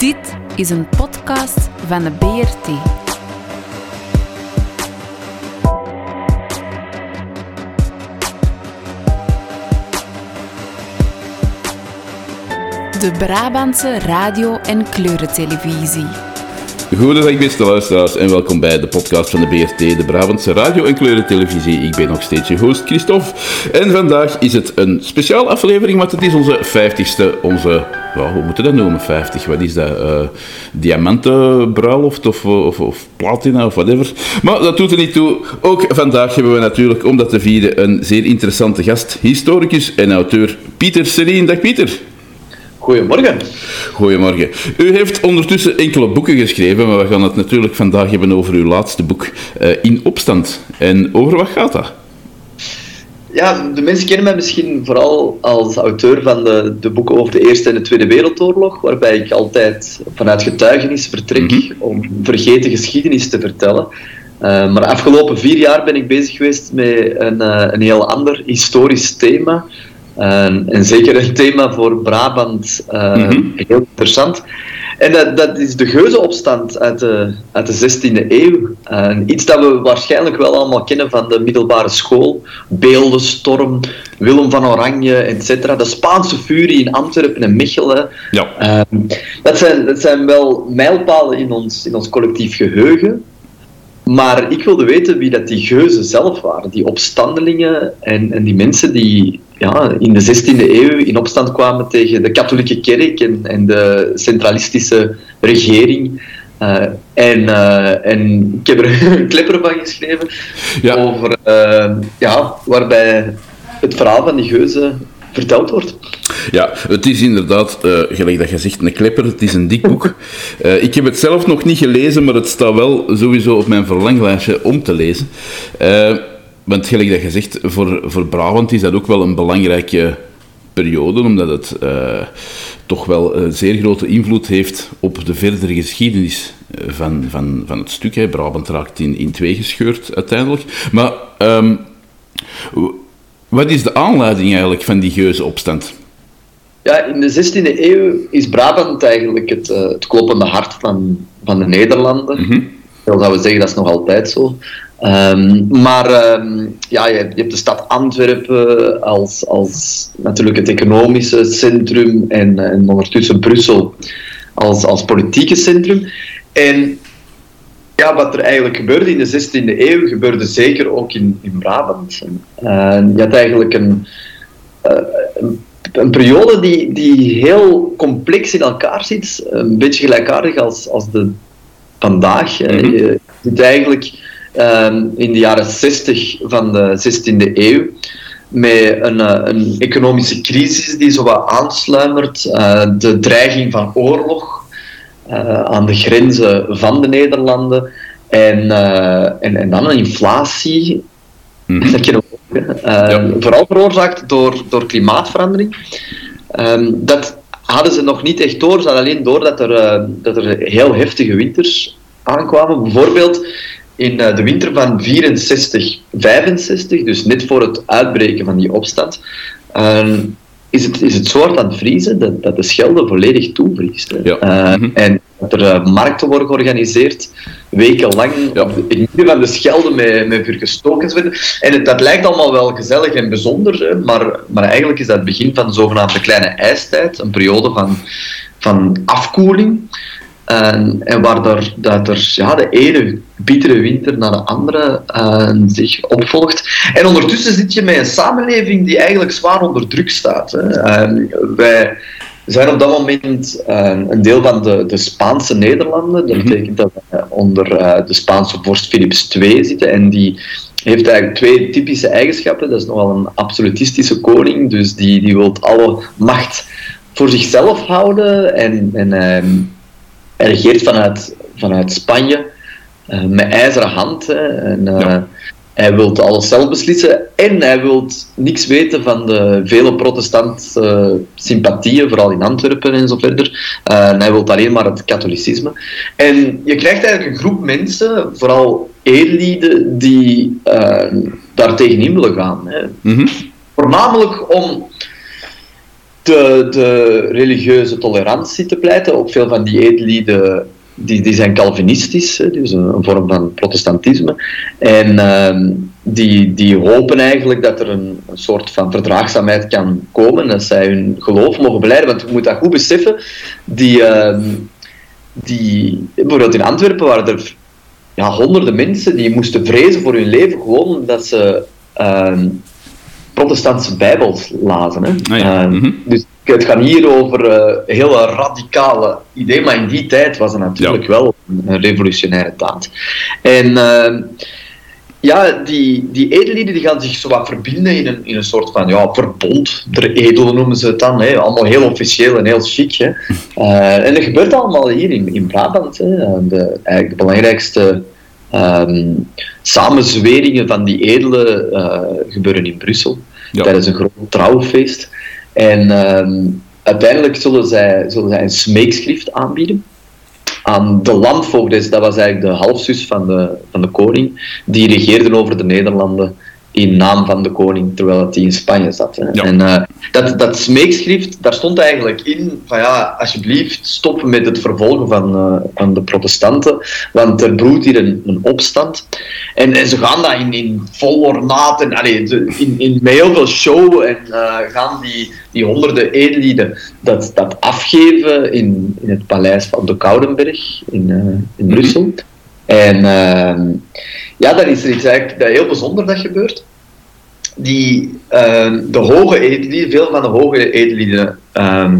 Dit is een podcast van de BRT. De Brabantse radio- en kleurentelevisie. Goedendag beste luisteraars en welkom bij de podcast van de BRT, de Brabantse radio- en kleurentelevisie. Ik ben nog steeds je host Christophe en vandaag is het een speciale aflevering, want het is onze 50ste, onze, well, hoe moeten we dat noemen, 50, wat is dat, uh, diamantenbruiloft of, of, of platina of whatever. Maar dat doet er niet toe. Ook vandaag hebben we natuurlijk, om dat te vieren, een zeer interessante gast, historicus en auteur Pieter Serien. Dag Pieter. Goedemorgen. Goedemorgen. U heeft ondertussen enkele boeken geschreven, maar we gaan het natuurlijk vandaag hebben over uw laatste boek, uh, In Opstand. En over wat gaat dat? Ja, de mensen kennen mij misschien vooral als auteur van de, de boeken over de Eerste en de Tweede Wereldoorlog, waarbij ik altijd vanuit getuigenis vertrek mm -hmm. om vergeten geschiedenis te vertellen. Uh, maar de afgelopen vier jaar ben ik bezig geweest met een, uh, een heel ander historisch thema. En, en, zeker een thema voor Brabant uh, mm-hmm. heel interessant. En dat, dat is de geuzenopstand uit de, uit de 16e eeuw. Uh, iets dat we waarschijnlijk wel allemaal kennen van de middelbare school. Beeldenstorm, Willem van Oranje, etc. De Spaanse furie in Antwerpen en Mechelen. Ja. Uh, dat, zijn, dat zijn wel mijlpalen in ons, in ons collectief geheugen. Maar ik wilde weten wie dat die geuzen zelf waren. Die opstandelingen en, en die mensen die ja, in de 16e eeuw in opstand kwamen tegen de katholieke kerk en, en de centralistische regering. Uh, en, uh, en ik heb er een klepper van geschreven ja. over, uh, ja, waarbij het verhaal van die geuzen verteld wordt. Ja, het is inderdaad, uh, gelijk dat je zegt, een klepper. Het is een dik boek. Uh, ik heb het zelf nog niet gelezen, maar het staat wel sowieso op mijn verlanglijstje om te lezen. Uh, want gelijk dat je zegt, voor, voor Brabant is dat ook wel een belangrijke periode, omdat het toch wel een zeer grote invloed heeft op de verdere geschiedenis van, van, van het stuk. Hè. Brabant raakt in, in twee gescheurd uiteindelijk. Maar... Um, wat is de aanleiding eigenlijk van die geuzenopstand? Ja, in de 16e eeuw is Brabant eigenlijk het, uh, het kloppende hart van, van de Nederlanden. Dat zouden we zeggen, dat is nog altijd zo. Um, maar um, ja, je hebt, je hebt, de stad Antwerpen als, als natuurlijk het economische centrum en, en ondertussen Brussel als, als politieke centrum. En ja, wat er eigenlijk gebeurde in de 16e eeuw, gebeurde zeker ook in, in Brabant. Uh, je had eigenlijk een, uh, een, een, periode die, die heel complex in elkaar zit, een beetje gelijkaardig als, als de vandaag. Mm-hmm. Je zit eigenlijk uh, in de jaren 60 van de 16e eeuw met een, een economische crisis die zo wat aansluimert, de dreiging van oorlog. Uh, aan de grenzen van de Nederlanden. En, uh, en, en dan een inflatie. Dat. Uh, ja. Vooral veroorzaakt door, door klimaatverandering. Um, dat hadden ze nog niet echt door. Ze hadden alleen door dat er, dat er heel heftige winters aankwamen. Bijvoorbeeld in de winter van 64, 65, dus net voor het uitbreken van die opstand is het, is het zo hard aan het vriezen dat, dat de Schelde volledig toevriest. Ja. Mm-hmm. En dat er markten worden georganiseerd, wekenlang, ja. in het midden van de Schelde met, met vuur gestoken. En het, dat lijkt allemaal wel gezellig en bijzonder, maar, maar eigenlijk is dat het begin van de zogenaamde kleine ijstijd, een periode van, van afkoeling. En, en waar dat er ja, de ene bittere winter naar de andere uh, zich opvolgt. En ondertussen zit je met een samenleving die eigenlijk zwaar onder druk staat. Hè. Uh, wij zijn op dat moment uh, een deel van de, de Spaanse Nederlanden. Dat betekent dat we onder de Spaanse vorst Philips II zitten. En die heeft eigenlijk twee typische eigenschappen. Dat is nogal een absolutistische koning, dus die, die wil alle macht voor zichzelf houden. En, en hij regeert vanuit, vanuit Spanje uh, met ijzeren hand. Hè, en, ja. Hij wil alles zelf beslissen en hij wil niks weten van de vele protestantse uh, sympathieën, vooral in Antwerpen en zo verder. en hij wil alleen maar het katholicisme. En je krijgt eigenlijk een groep mensen, vooral edellieden, die daar tegenin willen gaan. Hè. Mm-hmm. Voornamelijk om de, de religieuze tolerantie te pleiten. Ook veel van die edellieden die, die zijn Calvinistisch, dus een, een, vorm van protestantisme. En ehm, die, die hopen eigenlijk dat er een, een, soort van verdraagzaamheid kan komen, dat zij hun geloof mogen beleiden. Want je moet dat goed beseffen, die, ehm, die, bijvoorbeeld in Antwerpen waren er ja, honderden mensen die moesten vrezen voor hun leven, gewoon dat ze ehm, protestantse bijbels lazen. Hè. Ah, ja. Mhm. Dus het gaat hier over uh, hele radicale ideeën, maar in die tijd was het natuurlijk wel een revolutionaire daad. En uh, ja, die, die edellieden die gaan zich zo wat verbinden in een, in een soort van ja, verbond. De edelen noemen ze het dan. Hè. Allemaal heel officieel en heel chic. Hè. Uh, en dat gebeurt allemaal hier in, in Brabant. Hè. De, eigenlijk de belangrijkste um, samenzweringen van die edelen gebeuren in Brussel. Ja. Tijdens een groot trouwfeest. En ehm, uiteindelijk zullen zij, zullen zij een smeekschrift aanbieden aan de landvoogdes, dat was eigenlijk de halfzus van de, van de koning, die regeerden over de Nederlanden in naam van de koning, terwijl hij in Spanje zat. Hè. En uh, dat, dat smeekschrift, daar stond eigenlijk in van ja, alsjeblieft, stop met het vervolgen van, uh, van de protestanten, want er broedt hier een, een opstand. En, en, ze gaan dat in, in vol ornaat en allee, in, in, met heel veel show en uh, gaan die, die honderden edellieden dat, dat afgeven in, in het paleis van de Koudenberg in, in mhm. Brussel. En ehm, ja, dan is er iets eigenlijk dat heel bijzonder dat gebeurt. Die, uh, de hoge edelieden, veel van de hoge edelieden, uh,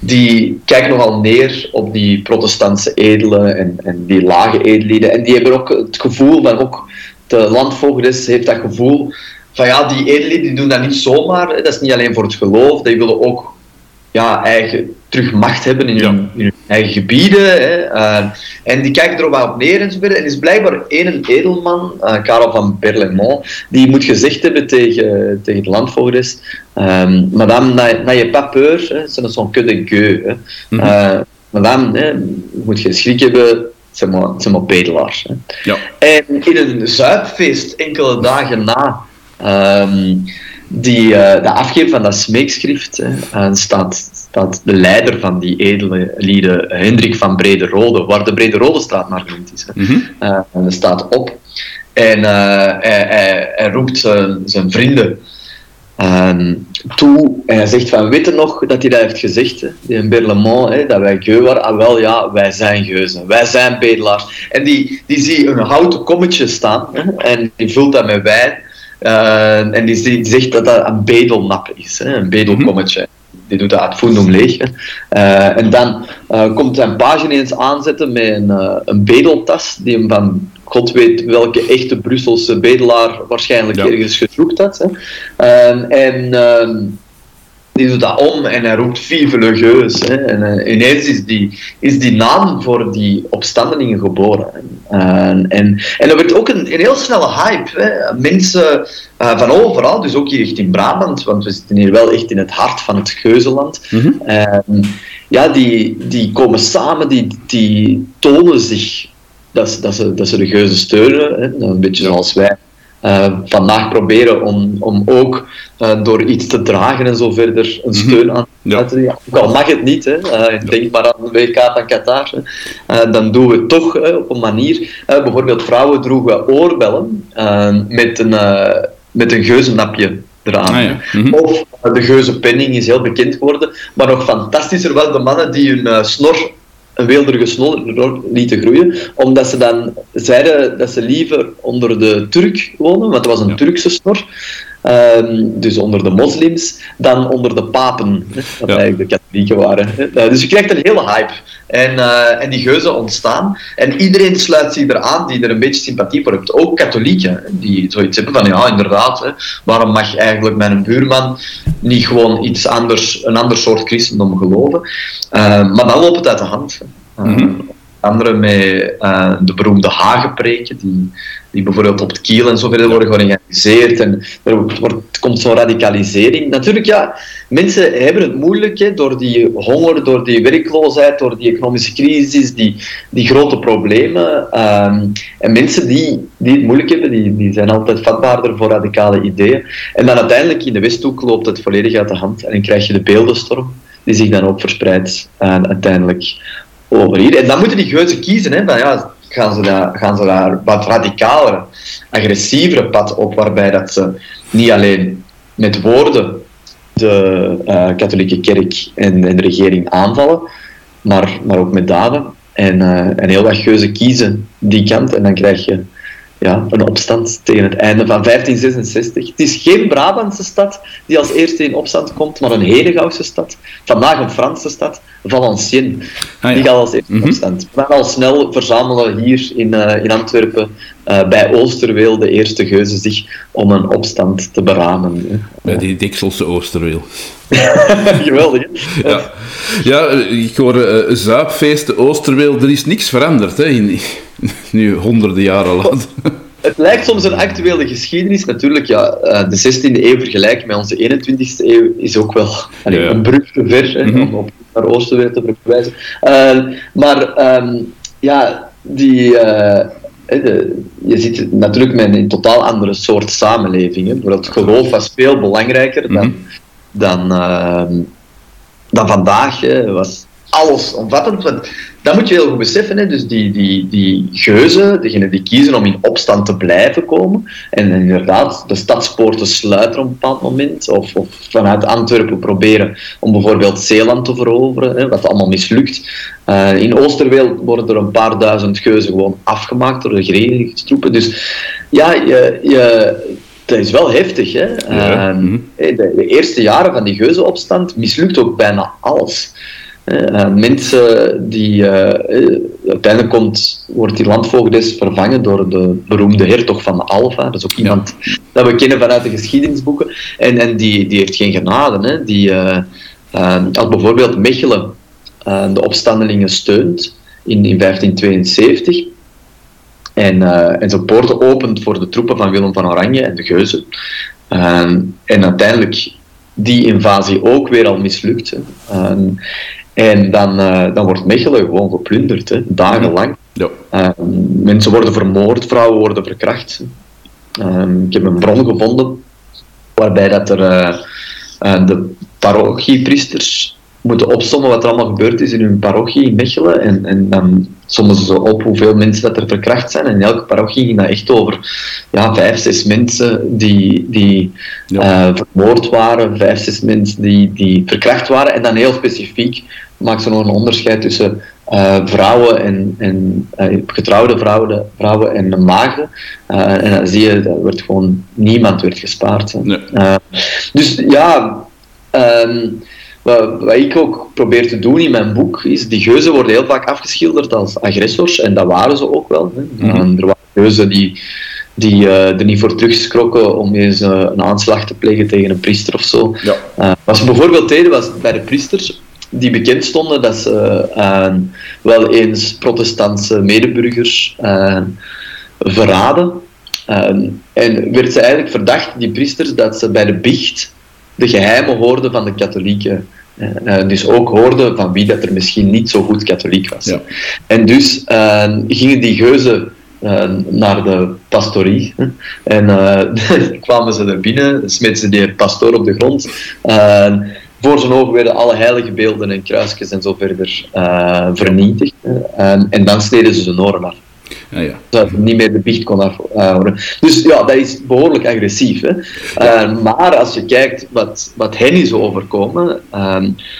die kijken nogal neer op die protestantse edelen en, en die lage edelieden. En die hebben ook het gevoel van, ook de landvoogdes heeft dat gevoel van ja, die edelieden die doen dat niet zomaar. Dat is niet alleen voor het geloof, die willen ook ja, eigen, terug macht hebben in hun, in hun eigen gebieden. Hè. Uh, en die kijken er wel op neer en zo verder. En is blijkbaar één edelman, uh, Karel van Berlemont, die moet gezegd hebben tegen, tegen de landvoogdes: um, Madame, n'ayez pas peur, ce ne sont que gueux. Hè. Mm -hmm. uh, madame, hè, moet je schrik hebben. Zeg maar, zeg maar bedelaars. Hè. Ja. En in een zuipfeest, enkele dagen na um, die, de afgeef van dat smeekschrift, hè, staat dat de leider van die edele lieden, Hendrik van Brederode, waar de Brederode straat naar genoemd is, mm -hmm. staat op. En uh, hij, hij, hij, roept zijn, zijn vrienden uh, toe en hij zegt van, weet je nog dat hij dat heeft gezegd, hè? in Berlemont, hè, dat wij geu waren? Ah wel, ja, wij zijn geuzen, wij zijn bedelaars. En die, die zie een houten kommetje staan hè, en die vult dat met wijn. Uh, en die, zegt dat dat een bedelnap is, hè, een bedelkommetje. Mm -hmm die doet dat fundum leeg. Uh, en dan uh, komt zijn page ineens aanzetten met een, uh, een bedeltas die hem van god weet welke echte Brusselse bedelaar waarschijnlijk ja. ergens gezocht had. Hè. en ehm, die doet dat om en hij roept Vive le Geus. Hè. En ineens is die, is die naam voor die opstandelingen geboren. en, en er werd ook een, een heel snelle hype. Hè. Mensen uh, van overal, dus ook hier echt in Brabant, want we zitten hier wel echt in het hart van het Geuzenland. Mm -hmm. ja, die, die komen samen, die, die tonen zich dat, dat, ze, dat ze de Geuzen steunen. Hè. Een beetje zoals wij uh, vandaag proberen om, om ook uh, door iets te dragen en zo verder een steun mm -hmm. aan te ja. Ook al mag het niet, hè. Uh, denk maar aan de WK van Qatar. dan doen we het toch op een manier. bijvoorbeeld vrouwen droegen oorbellen met een met een geuzennapje eraan. Ah, ja. mm -hmm. Of de geuzenpenning is heel bekend geworden. Maar nog fantastischer was de mannen die hun snor, een weelderige snor lieten groeien. Omdat ze dan zeiden dat ze liever onder de Turk wonen, want het was een ja. Turkse snor. Um, dus onder de moslims, dan onder de papen, hè, dat ja. eigenlijk de katholieken waren. Uh, dus je krijgt een hele hype. En, uh, en die geuzen ontstaan. En iedereen sluit zich eraan die er een beetje sympathie voor heeft. Ook katholieken, die zoiets hebben van, ja, inderdaad, hè, waarom mag eigenlijk mijn buurman niet gewoon iets anders, een ander soort christendom geloven? Uh, maar dan loopt het uit de hand. Mm -hmm. Andere met uh, de beroemde Hagenpreken, die, die bijvoorbeeld op het kiel en zo verder worden georganiseerd. En er wordt, komt zo'n radicalisering. Natuurlijk, ja, mensen hebben het moeilijk hè, door die honger, door die werkloosheid, door die economische crisis, die, die grote problemen. Um, en mensen die, die het moeilijk hebben, die, die zijn altijd vatbaarder voor radicale ideeën. En dan uiteindelijk in de Westhoek loopt het volledig uit de hand en dan krijg je de beeldenstorm die zich dan ook verspreidt en uiteindelijk over hier. En dan moeten die geuzen kiezen. Hè, van, ja, gaan, ze daar, gaan ze daar wat radicaler, agressievere pad op, waarbij dat ze niet alleen met woorden de uh, katholieke kerk en, de regering aanvallen, maar, maar ook met daden. En, uh, en heel wat geuzen kiezen die kant en dan krijg je ja, een opstand tegen het einde van 1566. Het is geen Brabantse stad die als eerste in opstand komt, maar een Henegouwse stad. Vandaag een Franse stad, Valenciennes. Ah, Die gaat als eerste mhm. opstand. Maar al snel verzamelen hier in, uh, in Antwerpen uh, bij Oosterweel de eerste geuzen zich om een opstand te beramen. Bij die Dikselse Oosterweel. Geweldig, hè? Ja. ja, ik hoor uh, zuipfeesten Oosterweel, er is niks veranderd hè, in, nu honderden jaren later. Het lijkt soms een actuele geschiedenis. Natuurlijk, ja, eh, de 16e eeuw vergelijken met onze 21e eeuw is ook wel allee, een brug te ver hè, mm om op naar Oosterweel te verwijzen. Uh, maar um, ja, die, uh, de, je ziet natuurlijk met een totaal andere soort samenleving. Hè. Het geloof was veel belangrijker dan, mm -hmm. dan, ehm, dan vandaag. Hè. was alles omvattend. Want dat moet je heel goed beseffen. Hè. Dus die, die, die geuzen, degenen die kiezen om in opstand te blijven komen, en inderdaad de stadspoorten sluiten op een bepaald moment, of, of vanuit Antwerpen proberen om bijvoorbeeld Zeeland te veroveren, hè, wat allemaal mislukt. Uh, in Oosterweel worden er een paar duizend geuzen gewoon afgemaakt door de grenigstroepen. Dus ja, je, je, dat is wel heftig. Hè? Ja. Uh, de, de, eerste jaren van die geuzenopstand mislukt ook bijna alles. Uh, mensen die. Uh, uiteindelijk komt, wordt die landvoogdes vervangen door de beroemde hertog van Alva. Dat is ook iemand dat we kennen vanuit de geschiedenisboeken. En, en die, die heeft geen genade. Hè. Die, uh, als bijvoorbeeld Mechelen de opstandelingen steunt in, in 1572 en, en zijn poorten opent voor de troepen van Willem van Oranje en de Geuzen. en uiteindelijk die invasie ook weer al mislukt. En dan, uh, dan wordt Mechelen gewoon geplunderd, hè, dagenlang. Ja. Uh, mensen worden vermoord, vrouwen worden verkracht. Uh, ik heb een bron gevonden waarbij dat er uh, de parochiepriesters moeten opsommen wat er allemaal gebeurd is in hun parochie in Mechelen. En, en dan sommen ze zo op hoeveel mensen dat er verkracht zijn. En in elke parochie ging dat echt over ja, vijf, zes mensen die, die ja. vermoord waren, vijf, zes mensen die, die verkracht waren. En dan heel specifiek maakt ze nog een onderscheid tussen uh, vrouwen en, en uh, getrouwde vrouwen, vrouwen en maagden. Uh, en dan zie je, dat wordt gewoon niemand werd gespaard. Nee. dus ja, um, wat, wat, ik ook probeer te doen in mijn boek, is die geuzen worden heel vaak afgeschilderd als agressors, en dat waren ze ook wel. Hè. Mm -hmm. er waren geuzen die die er niet voor terugskrokken om eens een aanslag te plegen tegen een priester of zo. Ja. wat ze bijvoorbeeld deden was bij de priesters die bekend stonden dat ze uh, wel eens protestantse medeburgers uh, verraden. Uh, en werd ze eigenlijk verdacht, die priesters, dat ze bij de biecht de geheimen hoorden van de katholieken. dus ook hoorden van wie dat er misschien niet zo goed katholiek was. Ja. En dus gingen die geuzen naar de pastorie. En kwamen ze er binnen, smeten ze die pastoor op de grond voor zijn ogen werden alle heilige beelden en kruisjes en zo verder uh, vernietigd. Uh, en dan sneden ze zijn oren af. Ja, ja. Zodat hij niet meer de biecht kon afhouden. dus ja, dat is behoorlijk agressief. Hè? Uh, maar als je kijkt wat, wat hen is overkomen,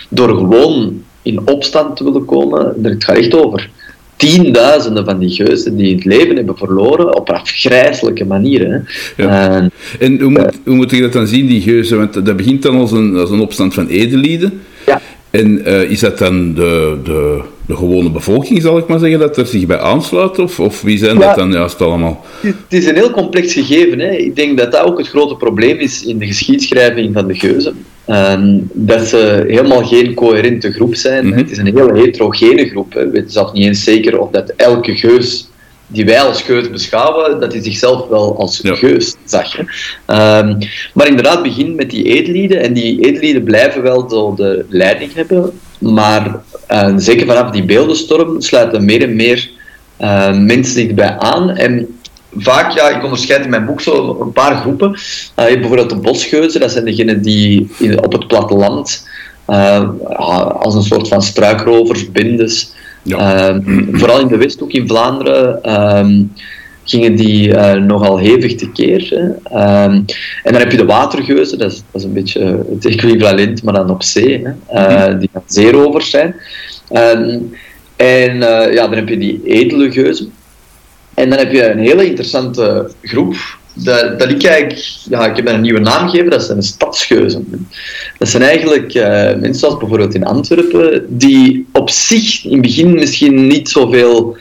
door gewoon in opstand te willen komen, het gaat echt over tienduizenden van die geuzen die het leven hebben verloren op afgrijzelijke manieren. Ja. en hoe moet, hoe moet je dat dan zien, die geuzen? Want dat begint dan als een, als een opstand van edelieden. Ja. En uh, is dat dan de, de, de gewone bevolking, zal ik maar zeggen, dat er zich bij aansluit? Of, of wie zijn dat dan juist allemaal? Het is een heel complex gegeven. Hè. Ik denk dat dat ook het grote probleem is in de geschiedschrijving van de geuzen. Ehm, dat ze helemaal geen coherente groep zijn. Mhm. Het is een heel heterogene groep. Hè. We weten zelf niet eens zeker of dat elke geus die wij als geus beschouwen, dat hij zichzelf wel als geus zag. Um, maar inderdaad, begin met die edellieden. En die edellieden blijven wel de leiding hebben. Maar uh, zeker vanaf die beeldenstorm sluiten meer en meer uh, mensen zich bij aan. En vaak, ja, ik onderscheid in mijn boek zo een paar groepen. Uh, bijvoorbeeld de bosgeuzen, dat zijn degenen die in, op het platteland als een soort van struikrovers, bindes, Ehm, vooral in de Westhoek in Vlaanderen ehm, gingen die uh, nogal hevig tekeer. Hè. Um, en dan heb je de watergeuzen, dat is, dat is een beetje het equivalent, maar dan op zee, hè, uh, die zeerovers zijn. en uh, ja, dan heb je die edele geuzen. En dan heb je een hele interessante groep, dat, dat ik eigenlijk, ja, ik heb een nieuwe naam gegeven, dat zijn de stadsgeuzen. Dat zijn eigenlijk uh, mensen zoals bijvoorbeeld in Antwerpen, die op zich in het begin misschien niet zoveel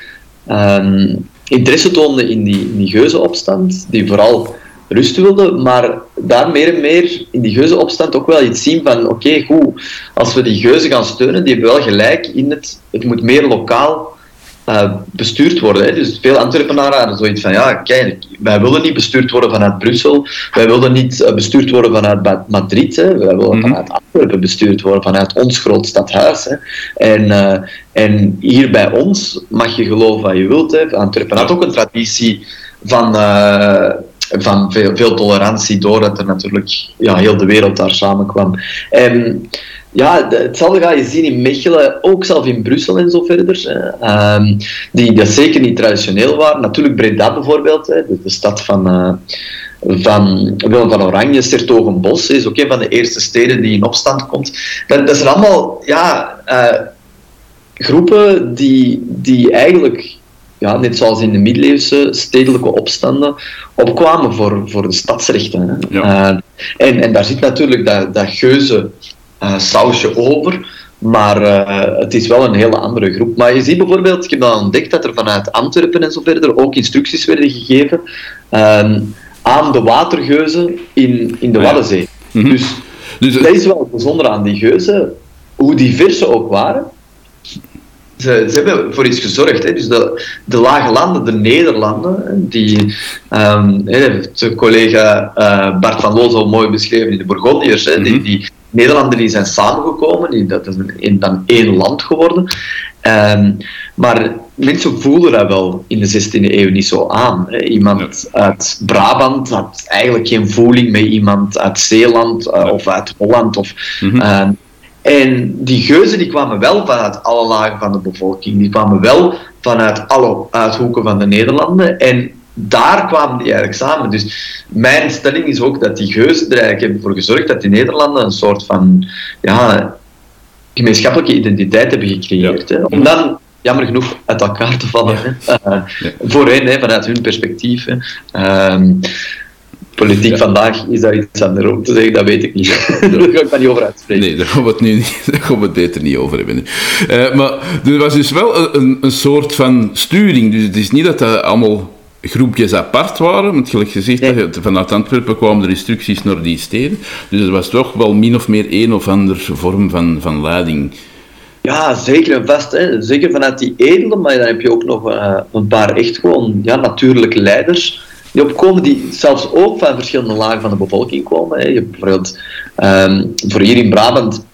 um, interesse toonden in die, in die geuzenopstand, die vooral rust wilden, maar daar meer en meer in die geuzenopstand ook wel iets zien van oké, goed, als we die geuzen gaan steunen, die hebben wel gelijk in het, het moet meer lokaal uh, bestuurd worden. Hè. Dus veel Antwerpenaren hadden zoiets van, ja, kijk, wij willen niet bestuurd worden vanuit Brussel, wij willen niet uh, bestuurd worden vanuit Madrid, hè. wij willen mm -hmm. vanuit Antwerpen bestuurd worden, vanuit ons groot stadhuis. Hè. En, uh, en hier bij ons mag je geloven wat je wilt. Hè. Antwerpen had ook een traditie van van veel, veel tolerantie, doordat er natuurlijk ja, heel de wereld daar samenkwam. En ja, hetzelfde ga je zien in Mechelen, ook zelf in Brussel en zo verder. Um, die dat zeker niet traditioneel waren. Natuurlijk Breda bijvoorbeeld, hè, de, de, stad van, uh, van Willem van Oranje, Sertogenbos, is ook een van de eerste steden die in opstand komt. Dat, dat zijn allemaal ja, uh, groepen die, die eigenlijk ja, net zoals in de middeleeuwse stedelijke opstanden, opkwamen voor, voor de stadsrechten. Ja. Uh, en, en daar zit natuurlijk dat, dat geuze uh, sausje over. Maar uh, het is wel een hele andere groep. Maar je ziet bijvoorbeeld, ik heb dan ontdekt dat er vanuit Antwerpen en zo verder ook instructies werden gegeven uh, aan de watergeuzen in, in de ah, Waddenzee. Mm -hmm. Dus, dus dat is wel bijzonder aan die geuzen, hoe divers ze ook waren. Ze, ze, hebben voor iets gezorgd. Hè. Dus de, de lage landen, de Nederlanden, die um, heeft de collega uh, Bart van Loo zo mooi beschreven in de Bourgondiërs, hè, die, mhm. die Nederlanden die zijn samengekomen, die, dat is een, dan één land geworden. Um, maar mensen voelen dat wel in de 16e eeuw niet zo aan. Hè. Iemand uit Brabant had eigenlijk geen voeling met iemand uit Zeeland uh, of uit Holland. Of, mm -hmm. um, en die geuzen die kwamen wel vanuit alle lagen van de bevolking. Die kwamen wel vanuit alle uithoeken van de Nederlanden. En daar kwamen die eigenlijk samen. Dus mijn stelling is ook dat die geuzen er eigenlijk hebben voor gezorgd dat die Nederlanden een soort van ja, gemeenschappelijke identiteit hebben gecreëerd. Hè? Om dan jammer genoeg uit elkaar te vallen. Ja. Uh, voor hen, hè, vanuit hun perspectief. Hè. Uh, politiek vandaag is daar iets anders om te zeggen, dat weet ik niet. Daar ga ik daar niet over uitspreken. Nee, daar gaan we het nu niet, daar gaan we het beter niet over hebben. Uh, maar er was dus wel een, een soort van sturing. Dus het is niet dat dat allemaal groepjes apart waren. Want gelijk gezegd, vanuit Antwerpen kwamen er instructies naar die steden. Dus er was toch wel min of meer een of andere vorm van, van leiding. Ja, zeker en vast. Hè. Zeker vanuit die edelen, maar dan heb je ook nog uh, een paar echt gewoon ja, natuurlijke leiders die opkomen, die zelfs ook van verschillende lagen van de bevolking komen. Hè. Je bijvoorbeeld um, voor hier in Brabant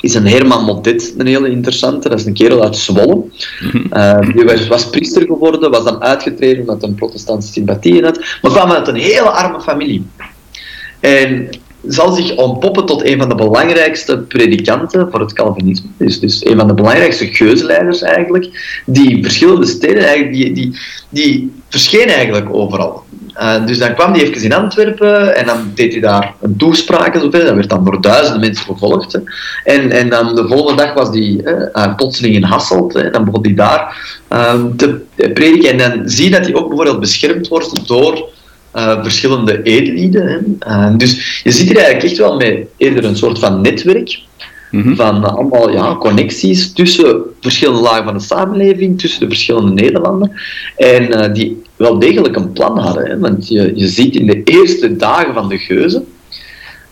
is een Herman Motet een hele interessante. Dat is een kerel uit Zwolle. Mm uh, die was, was, priester geworden, was dan uitgetreden omdat hij protestantse sympathieën had, maar kwam uit een hele arme familie. En zal zich ontpoppen tot een van de belangrijkste predikanten voor het Calvinisme. Dus, dus een van de belangrijkste geuzeleiders eigenlijk, die verschillende steden, eigenlijk, die, die, die verscheen eigenlijk overal. Uh, dus dan kwam hij even in Antwerpen en dan deed hij daar een toespraak en zo verder. Dat werd dan door duizenden mensen gevolgd. En, en dan de volgende dag was hij uh, plotseling in Hasselt. Hè. Dan begon hij daar uh, te prediken. En dan zie je dat hij ook bijvoorbeeld beschermd wordt door uh, verschillende edellieden. Uh, dus je ziet hier eigenlijk echt wel met eerder een soort van netwerk. Mhm. Van allemaal ja, connecties tussen verschillende lagen van de samenleving, tussen de verschillende Nederlanden. En uh, die wel degelijk een plan hadden. Hè? Want je, je ziet in de eerste dagen van de geuze,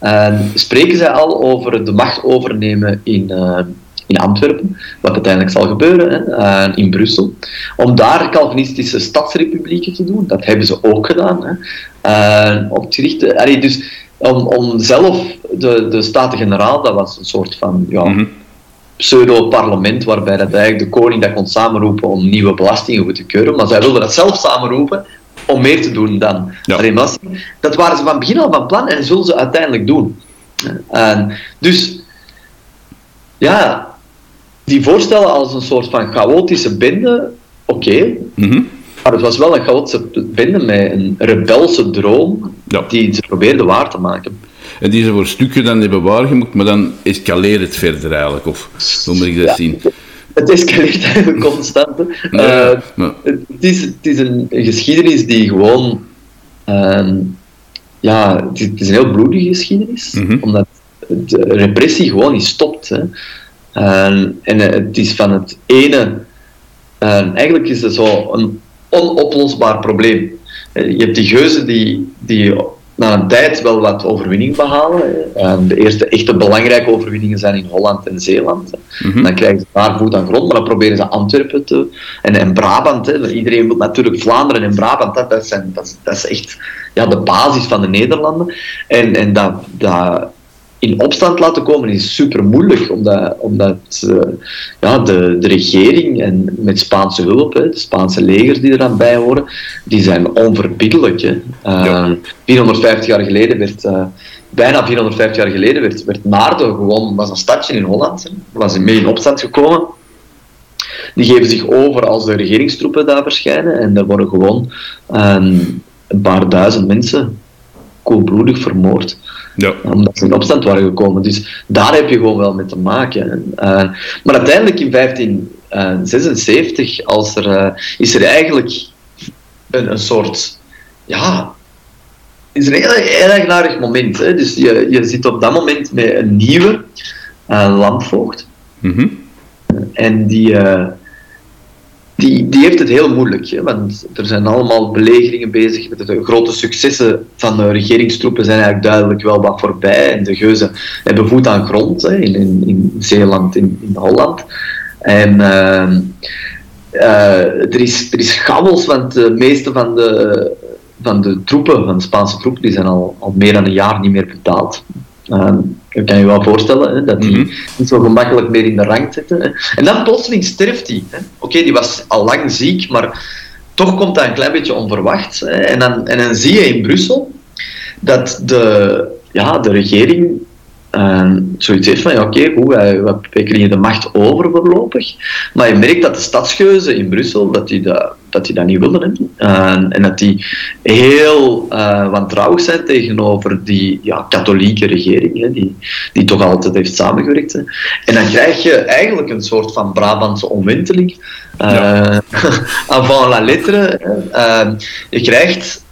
uh, spreken zij al over de macht overnemen in, uh, in Antwerpen, wat uiteindelijk zal gebeuren, hè, in Brussel, om daar Calvinistische stadsrepublieken te doen. Dat hebben ze ook gedaan. Hè. op het gerichte, dus om, om zelf de, de Staten-Generaal, dat was een soort van ja, mhm. pseudo-parlement, waarbij dat eigenlijk de koning dat kon samenroepen om nieuwe belastingen goed te keuren, maar zij wilden dat zelf samenroepen om meer te doen dan ja. Dat waren ze van begin al van plan en zullen ze uiteindelijk doen. En dus, ja, die voorstellen als een soort van chaotische bende, oké. Mhm. Maar het was wel een chaotische bende met een rebelse droom die ze probeerden waar te maken. En die ze voor stukken dan hebben waargemaakt, maar dan escaleert het verder eigenlijk, of hoe moet ik dat zien? Het escaleert eigenlijk constant. Uh, het, is, het is een, geschiedenis die gewoon... Uh, ja, het is, een heel bloedige geschiedenis, mhm. omdat de repressie gewoon niet stopt. Hè. En het is van het ene... eigenlijk is het zo een onoplosbaar probleem. Eh, je hebt die geuzen die, die na een tijd wel wat overwinning behalen. de eerste echte belangrijke overwinningen zijn in Holland en Zeeland. Mhm. Dan krijgen ze daar voet aan grond, maar dan proberen ze Antwerpen te... En, en Brabant, hè. iedereen wil natuurlijk Vlaanderen en Brabant, dat, zijn, dat, dat is echt ja, de basis van de Nederlanden. En, en dat, dat in opstand laten komen is super moeilijk, omdat, omdat uh, ja, de, de regering en met Spaanse hulp, hè, de Spaanse legers die eraan bij horen, die zijn onverbiddelijk. Hè. Uh, 450 jaar geleden werd, uh, bijna 450 jaar geleden werd, werd Naarden gewoon, was een stadje in Holland, hè, was mee in opstand gekomen. Die geven zich over als de regeringstroepen daar verschijnen en er worden gewoon ehm, een paar duizend mensen koelbloedig vermoord. Ja. Omdat ze in opstand waren gekomen. Dus daar heb je gewoon wel mee te maken. Uh, maar uiteindelijk in 1576 als er, uh, is er eigenlijk een, een soort. Ja, is een heel, heel eigenaardig moment. Hè? Dus je, je zit op dat moment met een nieuwe uh, landvoogd. Mm -hmm. En die die, die heeft het heel moeilijk. Hè, want er zijn allemaal belegeringen bezig. De grote successen van de regeringstroepen zijn eigenlijk duidelijk wel wat voorbij. En de geuzen hebben voet aan grond hè, in, in, Zeeland, in, in Holland. En uh, uh, er, is, er is want de meeste van de, van de troepen, van de Spaanse troepen, die zijn al, al meer dan een jaar niet meer betaald. Uh, dat kan je wel voorstellen, hè, dat die mhm. niet zo gemakkelijk meer in de rang zitten. Hè. En dan plotseling sterft hij. Oké, die was al lang ziek, maar toch komt dat een klein beetje onverwacht. Hè. En, dan, en dan zie je in Brussel dat de, ja, de regering uh, zoiets heeft van, ja, oké, okay, krijgen de macht over voorlopig. Maar je merkt dat de stadsgeuzen in Brussel, dat die dat, dat, die dat niet willen hebben. Uh, en dat die heel uh, wantrouwig zijn tegenover die ja, katholieke regering, hè, die, die toch altijd heeft samengewerkt. Hè. En dan krijg je eigenlijk een soort van Brabantse omwenteling. Ja. avant la lettre. je krijgt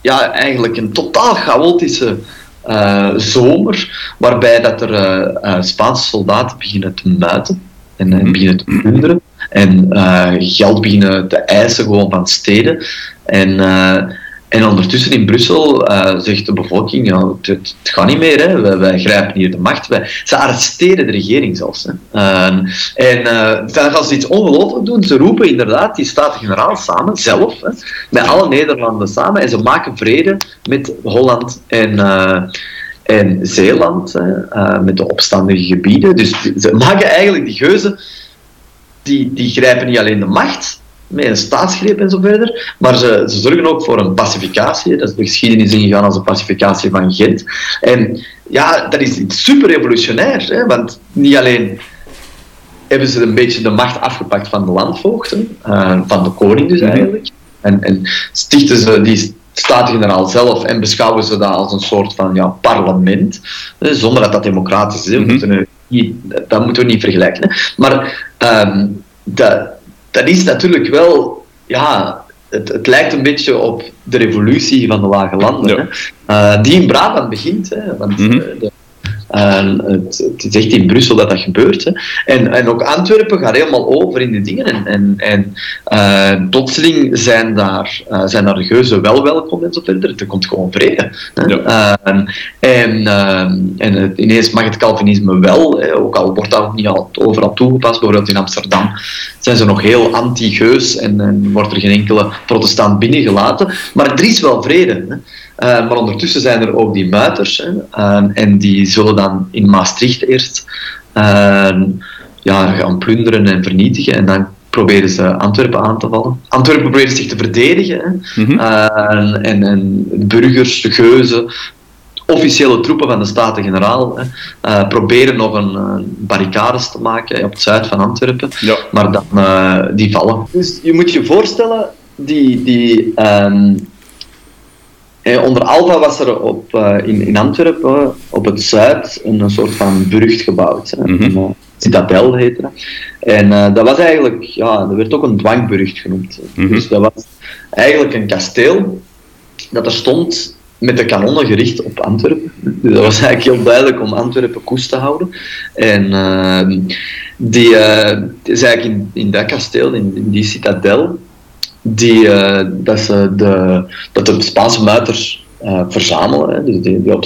ja, eigenlijk een totaal chaotische uh, zomer, waarbij dat er uh, Spaanse soldaten beginnen te muiten en mhm. beginnen te plunderen en geld beginnen te eisen gewoon van steden. En, en ondertussen in Brussel zegt de bevolking, ja, het, gaat niet meer, hè. Wij, grijpen hier de macht. Ze arresteren de regering zelfs. Hè. en dan gaan ze iets ongelooflijk doen. Ze roepen inderdaad die Staten-Generaal samen, zelf, hè, met alle Nederlanden samen, en ze maken vrede met Holland en, en Zeeland, uh, met de opstandige gebieden. Dus ze maken eigenlijk die geuzen, die, die grijpen niet alleen de macht, met een staatsgreep en zo verder, maar ze, ze zorgen ook voor een pacificatie. Dat is de geschiedenis ingegaan als de pacificatie van Gent. En ja, dat is super revolutionair, hè, want niet alleen hebben ze een beetje de macht afgepakt van de landvoogden, uh, van de koning dus mhm. eigenlijk, en, en stichten ze die Staten-generaal zelf en beschouwen ze dat als een soort van ja, parlement, zonder dat dat democratisch is. Mm -hmm. niet, dat moeten we niet vergelijken. Hè. Maar um, dat, dat is natuurlijk wel, ja, het, het, lijkt een beetje op de revolutie van de lage landen, hè. Uh, die in Brabant begint. Hè, want mm -hmm. de, Het, het is echt in Brussel dat dat gebeurt. Hè. En, en ook Antwerpen gaat helemaal over in die dingen. En, en, en uh, plotseling zijn daar, uh, zijn daar de geuzen wel welkom en zo verder. Er komt gewoon vrede. Ja. Uh, en en ineens mag het Calvinisme wel, ook al wordt dat niet al overal toegepast. Bijvoorbeeld in Amsterdam zijn ze nog heel anti-geus en, en wordt er geen enkele protestant binnengelaten. Maar er is wel vrede. Hè. Uh, maar ondertussen zijn er ook die muiters. Hè, uh, en die zullen dan in Maastricht eerst uh, ja, gaan plunderen en vernietigen. En dan proberen ze Antwerpen aan te vallen. Antwerpen probeert zich te verdedigen. Hè. Mm -hmm. en, en burgers, de geuzen, officiële troepen van de Staten-Generaal uh, proberen nog een uh, barricades te maken op het zuid van Antwerpen, ja. maar dan, uh, die vallen. Dus je moet je voorstellen, die, die, um, onder Alva was er op, in, in Antwerpen op het zuid een, soort van burcht gebouwd. Mm -hmm. Citadel heette dat. En dat was eigenlijk, ja, dat werd ook een dwangburcht genoemd. Mm -hmm. Dus dat was eigenlijk een kasteel dat er stond met de kanonnen gericht op Antwerpen. Dus dat was eigenlijk heel duidelijk om Antwerpen koers te houden. En uh, die uh, is eigenlijk in, in dat kasteel, in, in die citadel, die, uh, dat, ze de, dat de Spaanse muiters uh, verzamelen. Dus die, die op,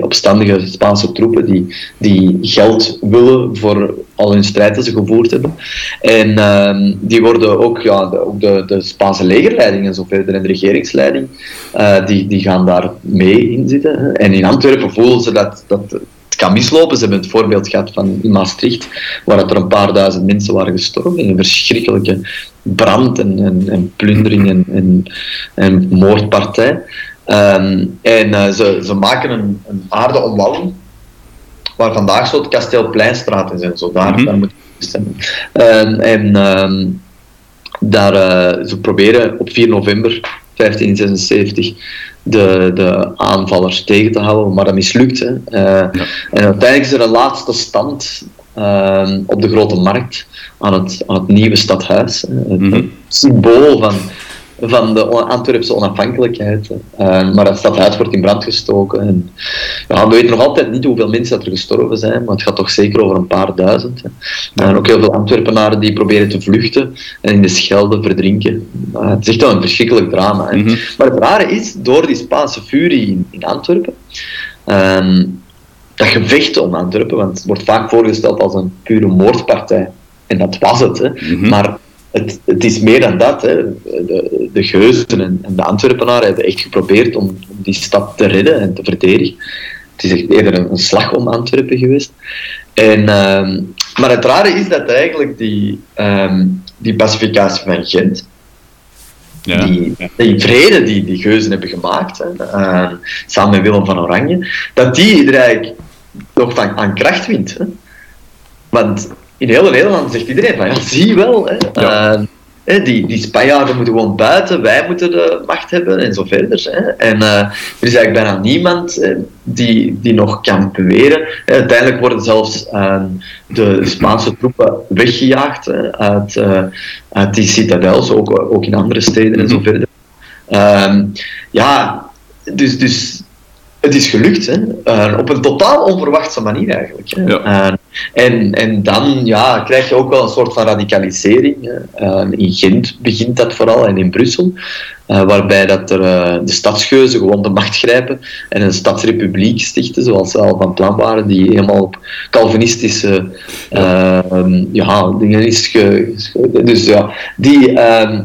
opstandige Spaanse troepen die, die geld willen voor al hun strijd die ze gevoerd hebben. En uh, die worden ook, ja, de, ook de, de Spaanse legerleiding en zo verder en de regeringsleiding, uh, die, die gaan daar mee in zitten. En in Antwerpen voelen ze dat, dat het kan mislopen. Ze hebben het voorbeeld gehad van Maastricht, waar er een paar duizend mensen waren gestorven in een verschrikkelijke brand en, en, en plundering en, en, en moordpartij. Um, en uh, ze, ze maken een, een aarde omwalling, waar vandaag zo het Kasteelpleinstraat is en zo. Daar, mm -hmm. daar moet je stemmen. Um, en um, daar, uh, ze proberen op 4 november 1576 de, de aanvallers tegen te houden, maar dat mislukt. Hè. Uh, ja. En uiteindelijk is er een laatste stand op de grote markt aan het, aan het nieuwe stadhuis. Het mm -hmm. symbool van van de Antwerpse onafhankelijkheid. Uh, maar dat stadhuis wordt in brand gestoken. En, ja, we weten nog altijd niet hoeveel mensen dat er gestorven zijn, maar het gaat toch zeker over een paar duizend. Hè. En ook heel veel Antwerpenaren die proberen te vluchten en in de Schelde verdrinken. Uh, het is echt wel een verschrikkelijk drama. Mm -hmm. Maar het rare is, door die Spaanse furie in, in Antwerpen, um, dat gevecht om Antwerpen, want het wordt vaak voorgesteld als een pure moordpartij. En dat was het. Hè. Mm -hmm. Maar het, het, is meer dan dat. Hè. De, de Geuzen en, en, de Antwerpenaren hebben echt geprobeerd om, om, die stad te redden en te verdedigen. Het is echt eerder een, een slag om Antwerpen geweest. En, uh, maar het rare is dat eigenlijk die, um, die pacificatie van Gent, ja. die, die vrede die die Geuzen hebben gemaakt, hè, uh, samen met Willem van Oranje, dat die er eigenlijk nog van, aan kracht wint. Hè. Want in heel Nederland zegt iedereen van, ja, zie wel, hè, ja. uh, die, die Spanjaarden moeten gewoon buiten, wij moeten de macht hebben en zo verder. Hè. En uh, er is eigenlijk bijna niemand uh, die, die nog kan beweren. uiteindelijk worden zelfs ehm, de Spaanse troepen weggejaagd uit, uit die citadels, ook, ook in andere steden en zo mhm. verder. Ehm, ja, dus, dus het is gelukt, hè? Uh, op een totaal onverwachte manier eigenlijk. Hè? Ja. Uh, en, en dan ja, krijg je ook wel een soort van radicalisering. Uh, in Gent begint dat vooral en in Brussel, waarbij dat er, de stadsgeuzen gewoon de macht grijpen en een stadsrepubliek stichten, zoals ze al van plan waren, die helemaal op Calvinistische ja. ja dingen is. Ge, dus ja, die ehm,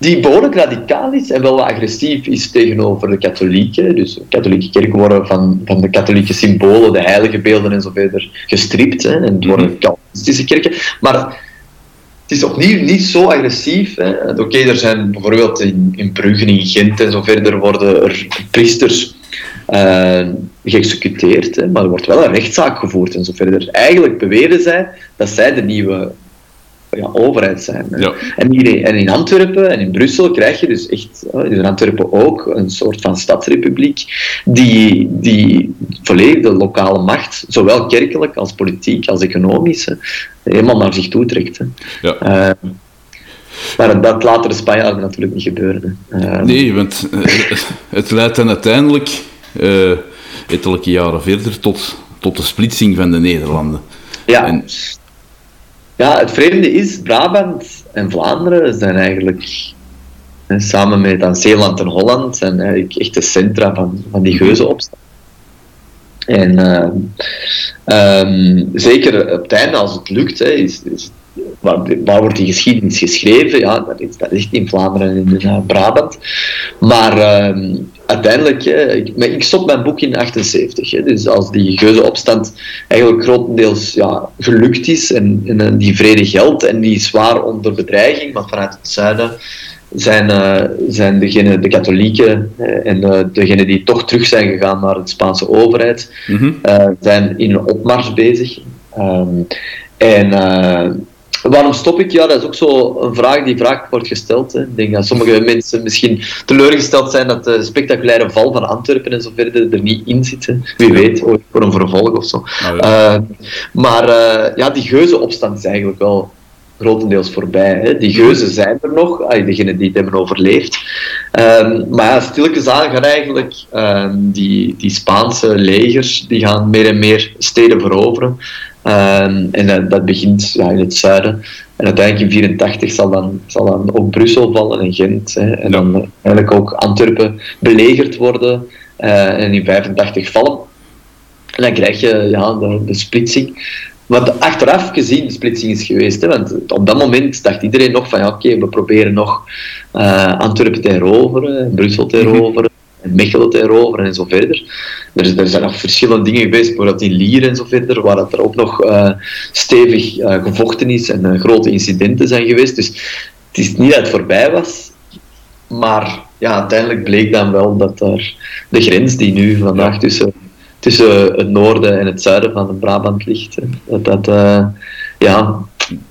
die behoorlijk radicaal is en wel agressief is tegenover de katholieken. Dus de katholieke kerk worden van, van de katholieke symbolen, de heilige beelden en zo verder gestript. Hè, en het worden Calvinistische kerken. Maar het is opnieuw niet zo agressief. Oké, okay, er zijn bijvoorbeeld in, in Brugge, in Gent en zo verder worden er priesters uh, geëxecuteerd. Hè, maar er wordt wel een rechtszaak gevoerd en zo verder. Eigenlijk beweren zij dat zij de nieuwe ja, overheid zijn. Ja. En, hier, en in Antwerpen en in Brussel krijg je dus echt, dus in Antwerpen ook, een soort van stadsrepubliek die, die volledig de lokale macht, zowel kerkelijk als politiek als economisch, helemaal naar zich toe trekt. Hè. Ja. Uh, maar dat laat de Spanjaarden natuurlijk niet gebeuren. Uh, nee, want het leidt dan uiteindelijk... Uh, ettelijke jaren verder tot, tot de splitsing van de Nederlanden. Ja. En... ja, het vreemde is, Brabant en Vlaanderen zijn eigenlijk samen met dan Zeeland en Holland zijn eigenlijk echt de centra van, van die geuzenopstand. En uh, um, zeker op het einde, als het lukt, hè, is, is waar, wordt die geschiedenis geschreven? Ja, dat is in Vlaanderen en in uh, Brabant. Maar uh, uiteindelijk, hè, ik, ik, stop mijn boek in 78. Hè, dus als die geuzenopstand eigenlijk grotendeels ja, gelukt is en, en die vrede geldt en die is zwaar onder bedreiging, maar vanuit het zuiden zijn, uh, zijn degene, de katholieken uh, en uh, degenen die toch terug zijn gegaan naar de Spaanse overheid, mm -hmm. zijn in een opmars bezig. Um, en waarom stop ik? Ja, dat is ook zo een vraag die vaak wordt gesteld. Hè. Ik denk dat sommige mensen misschien teleurgesteld zijn dat de spectaculaire val van Antwerpen en zo verder er niet in zit. Wie weet, ooit voor een vervolg of zo. Nou maar ja, die geuzenopstand is eigenlijk wel grotendeels voorbij. Hè. Die geuzen zijn er nog, degenen die het hebben overleefd. Um, maar ja, stilletjes aan gaan eigenlijk um, die, die Spaanse legers die gaan meer en meer steden veroveren. Um, en dat, dat begint ja, in het zuiden. En uiteindelijk in 1984 zal dan, zal dan ook Brussel vallen en Gent. Hè, en dan eigenlijk ook Antwerpen belegerd worden. Uh, en in 1985 vallen. En dan krijg je ja, de, de splitsing. Wat achteraf gezien de splitsing is geweest. Hè, want op dat moment dacht iedereen nog van ja, oké, we proberen nog uh, Antwerpen te heroveren, Brussel te mhm. heroveren, en Mechelen te heroveren en zo verder. Er, er zijn nog verschillende dingen geweest, bijvoorbeeld in Lier en zo verder, waar dat er ook nog uh, stevig uh, gevochten is en grote incidenten zijn geweest. Dus het is niet dat het voorbij was, maar ja, uiteindelijk bleek dan wel dat er de grens die nu vandaag tussen tussen het noorden en het zuiden van Brabant ligt. Dat dat, ja,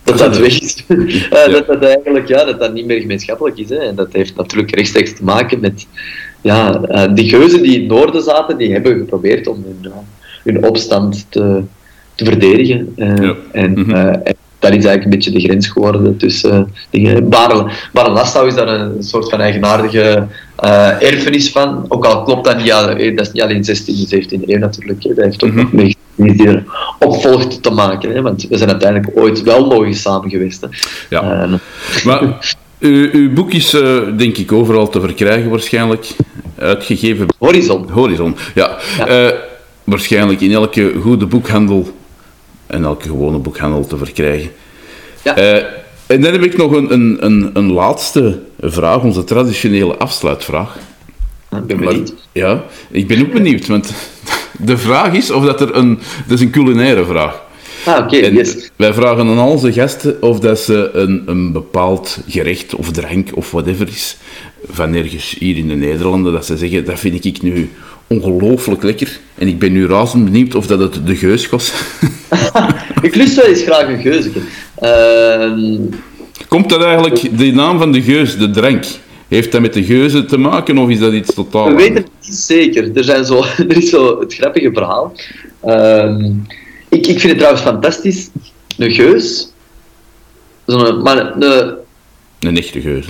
dat, dat weg is. dat dat eigenlijk ja, dat dat niet meer gemeenschappelijk is. Hè. En dat heeft natuurlijk rechtstreeks te maken met ja, uh, die geuzen die in het noorden zaten, die hebben geprobeerd om hun, hun opstand te, te verdedigen. Ja. En, mm -hmm dat is eigenlijk een beetje de grens geworden tussen dingen. Barel, is daar een soort van eigenaardige uh, erfenis van. Ook al klopt dat niet, ja, eh, dat is niet alleen 16e en 17e eeuw natuurlijk. Hè. Dat heeft ook -hmm. nog mee die er opvolgt te maken. Hè. Want we zijn uiteindelijk ooit wel mogen samen geweest. Hè. Ja. Uh, maar uw, uw, boek is denk ik overal te verkrijgen waarschijnlijk. Uitgegeven. Horizon. Horizon, ja. ja. waarschijnlijk in elke goede boekhandel en elke gewone boekhandel te verkrijgen. Ja. Uh, en dan heb ik nog een, een, een, een, laatste vraag, onze traditionele afsluitvraag. Ik ben benieuwd. ja, ik ben ook benieuwd, want de vraag is of dat er een... Dat is een culinaire vraag. Ah, oké, okay, yes. Wij vragen aan onze gasten of dat ze een, een bepaald gerecht of drank of whatever is, van ergens hier in de Nederlanden, dat ze zeggen, dat vind ik nu ongelooflijk lekker. En ik ben nu razend benieuwd of dat het de geus was. ik lust wel eens graag een geus. Uh... Komt dat eigenlijk, de naam van de geus, de drank, heeft dat met de geuzen te maken of is dat iets totaal We weten het niet zeker. Er, zijn zo, er is zo het grappige verhaal. Uh, ik, ik vind het trouwens fantastisch. Een geus. Zo'n, maar een, een echte geus.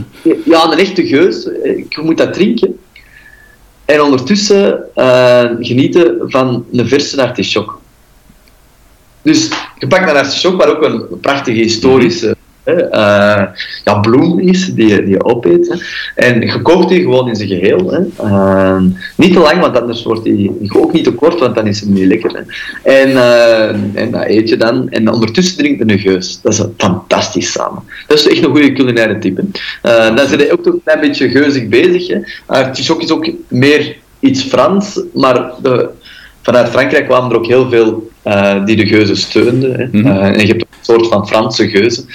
Ja, een echte geus. Je moet dat drinken. En ondertussen uh, genieten van een verse artichok. Dus je pakt een artichok, maar ook een prachtige historische uh, ja, bloem is die, die je opeet. En je kookt die gewoon in zijn geheel. Hè. Uh, niet te lang, want anders wordt die ook niet te kort, want dan is het niet lekker. Hè. En, uh, en dat eet je dan. En ondertussen drinkt een geus. Dat is fantastisch samen. Dat is echt een goede culinaire type. dan zit je ook een klein beetje geuzig bezig. Hè. Artichok is ook meer iets Frans, maar de, vanuit Frankrijk kwamen er ook heel veel uh, die de geuzen steunden. Hè. Mm -hmm. uh, en je hebt een soort van Franse geuzen,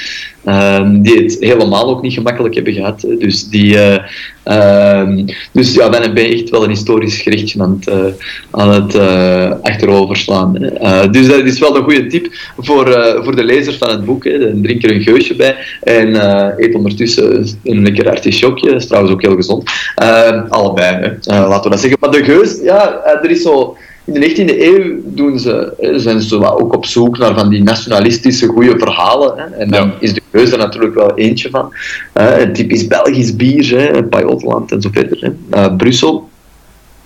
uh, die het helemaal ook niet gemakkelijk hebben gehad. Hè. Dus, die, eh, ehm, dus ja, dan ben je echt wel een historisch gerichtje aan het, aan het achteroverslaan. dus dat is wel een goede tip voor, voor de lezer van het boek. Hè. Dan drink er een geusje bij en eet ondertussen een lekker artichokje. Dat is trouwens ook heel gezond. Ehm, allebei, hè. laten we dat zeggen. Maar de geus, ja, er is zo in de 19e eeuw doen ze, zijn ze ook op zoek naar van die nationalistische goede verhalen. Hè. En dan is de geus er natuurlijk wel eentje van. Een typisch Belgisch bier, hè, Pajotland en zo verder. Hè. Uh, Brussel.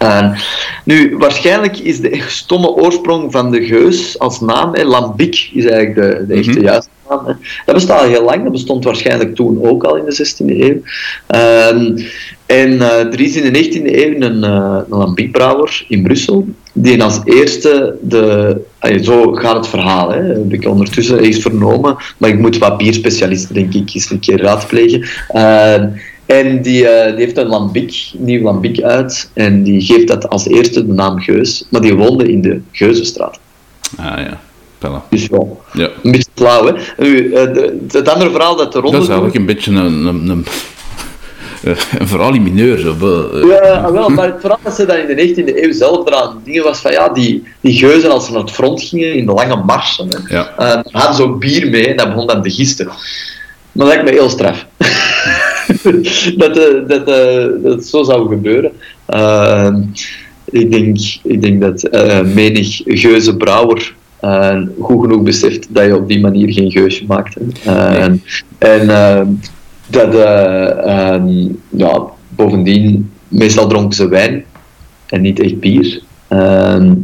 Uh, nu, waarschijnlijk is de stomme oorsprong van de geus als naam, hè, Lambic is eigenlijk de, de echte mm juiste naam. Hè. Dat bestaat al heel lang, dat bestond waarschijnlijk toen ook al in de 16e eeuw. Uh, en uh, er is in de 19e eeuw een, uh, een Lambic-brouwer in Brussel, die als eerste de... zo gaat het verhaal, hè. heb ik ondertussen eens vernomen, maar ik moet wat bierspecialisten, denk ik, eens een keer raadplegen. En die, die heeft een lambiek, nieuw lambiek uit. En die geeft dat als eerste de naam Geus. Maar die woonde in de Geuzenstraat. Ah ja, Pella. Dus wel, ja. een beetje flauw, hè. Nu, de, het andere verhaal dat de ronde... Dat is eigenlijk een beetje een... een, een... Een verhaal in mineur. Zo. Ja, ah, wel, maar het verhaal dat ze dan in de 19e eeuw zelf eraan dingen was van ja, die, die geuzen als ze naar het front gingen in de lange marsen, ja. uh, hadden ze ook bier mee en dat begon dan te gisten. Maar dat lijkt me heel straf. dat, uh, dat, uh, dat zo zou gebeuren. Uh, ik, denk, ik denk dat menig geuze brouwer goed genoeg beseft dat je op die manier geen geusje maakt. En, en dat, um, ja, bovendien, meestal dronken ze wijn en niet echt bier. Ehm,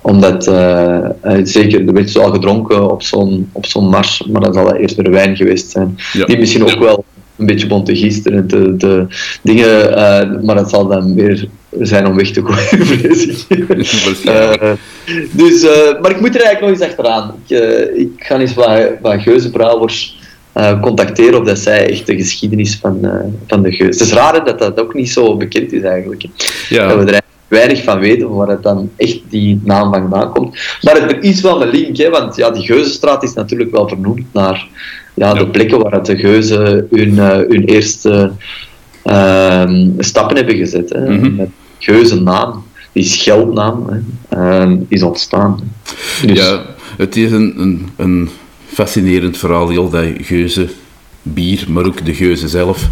omdat, uh, zeker, er werd zo al gedronken op zo'n, op zo'n mars, maar dan zal dat eerst weer wijn geweest zijn. Ja. Die misschien ook wel een beetje begon te gisteren, de, de dingen, uh, maar dat zal dan weer zijn om weg te gooien, vrees ik. uh, dus, maar ik moet er eigenlijk nog eens achteraan. Ik, ik ga eens wat, wat geuzenbrouwers contacteren of dat zij echt de geschiedenis van, van de geus. Het is raar dat dat ook niet zo bekend is eigenlijk. Ja. Dat we er weinig van weten waar het dan echt die naam vandaan komt. Maar er is wel een link, hè, want ja, die Geuzenstraat is natuurlijk wel vernoemd naar ja, de plekken waar het de geuzen hun, uh, hun eerste uh, stappen hebben gezet. Hè. Mm -hmm. Met geuzennaam, die scheldnaam, hè, uh, is ontstaan. Dus... Ja, het is een, een, een fascinerend verhaal, heel dat geuzen bier, maar ook de geuzen zelf.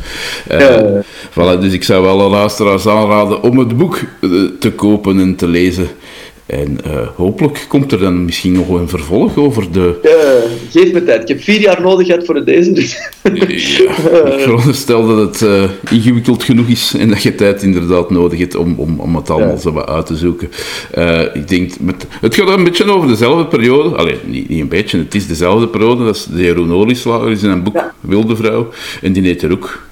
Uh, ja. voilà, dus ik zou wel aan luisteraars aanraden om het boek te kopen en te lezen. En uh, hopelijk komt er dan misschien nog een vervolg over de... Uh, geef me tijd. Ik heb vier jaar nodig gehad voor deze. Dus. ja, ik veronderstel dat het uh, ingewikkeld genoeg is en dat je tijd inderdaad nodig hebt om, om, om het allemaal ja. zo wat uit te zoeken. ik denk, met, het gaat een beetje over dezelfde periode. Alleen, niet, niet een beetje, het is dezelfde periode. Dat is de Jeroen Olieslager is in een boek ja. Wilde Vrouw. En die heeft er ook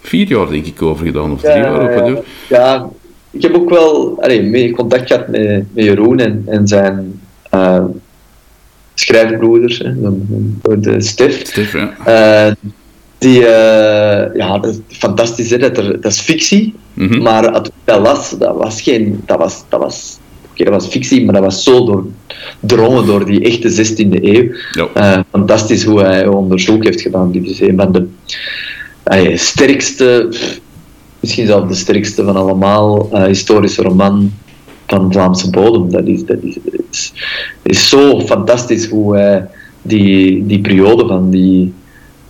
vier jaar, denk ik, over gedaan. Of drie jaar. Of ja, ik heb ook wel allee, mee contact gehad met, met Jeroen en, en zijn uh, schrijfbroeders, hè, de, Stef. Stef ja. Uh, die, uh, ja, dat is fantastisch, hè, dat, er, dat is fictie, mm -hmm. maar het, dat, was, dat was geen, dat was, dat was, okay, dat was fictie, maar dat was zo doordrongen door die echte 16e eeuw. Ja. fantastisch hoe hij onderzoek heeft gedaan. Dit is een van de sterkste misschien zelfs de sterkste van allemaal, uh, historische roman van Vlaamse bodem. Dat is, dat is, is, is zo fantastisch hoe hij die, die periode van die,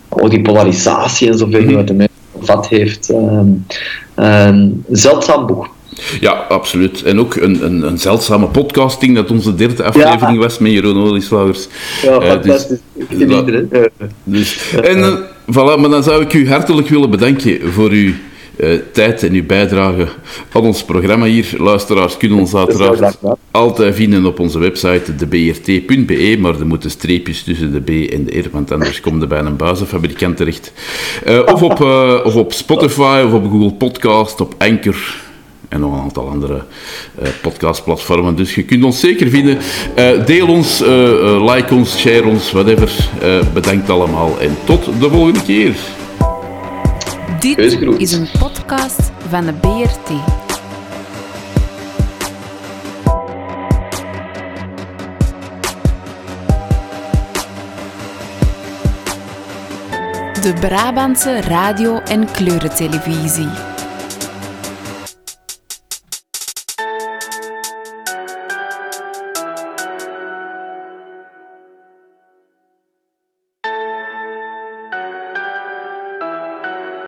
oh, die polarisatie en zoveel mm. wat de mensen vat heeft. Um, um, zeldzaam boek. Ja, absoluut. En ook een, een, een zeldzame podcasting, dat onze derde aflevering ja. was met Jeroen Olieslagers. Ja, uh, fantastisch. Dus, uh, dus, en uh, voilà, maar dan zou ik u hartelijk willen bedanken voor uw uh, tijd en uw bijdrage aan ons programma hier. Luisteraars kunnen ons uiteraard altijd vinden op onze website debrt.be, maar er moeten streepjes tussen de B en de R, want anders komt er bij een buizenfabrikant terecht. Uh, of, op, uh, of op Spotify, of op Google Podcast, op Anchor en nog een aantal andere uh, podcastplatformen. Dus je kunt ons zeker vinden. Uh, deel ons, uh, like ons, share ons, whatever. bedankt allemaal en tot de volgende keer. Dit is een podcast van de BRT. De Brabantse radio- en kleurentelevisie.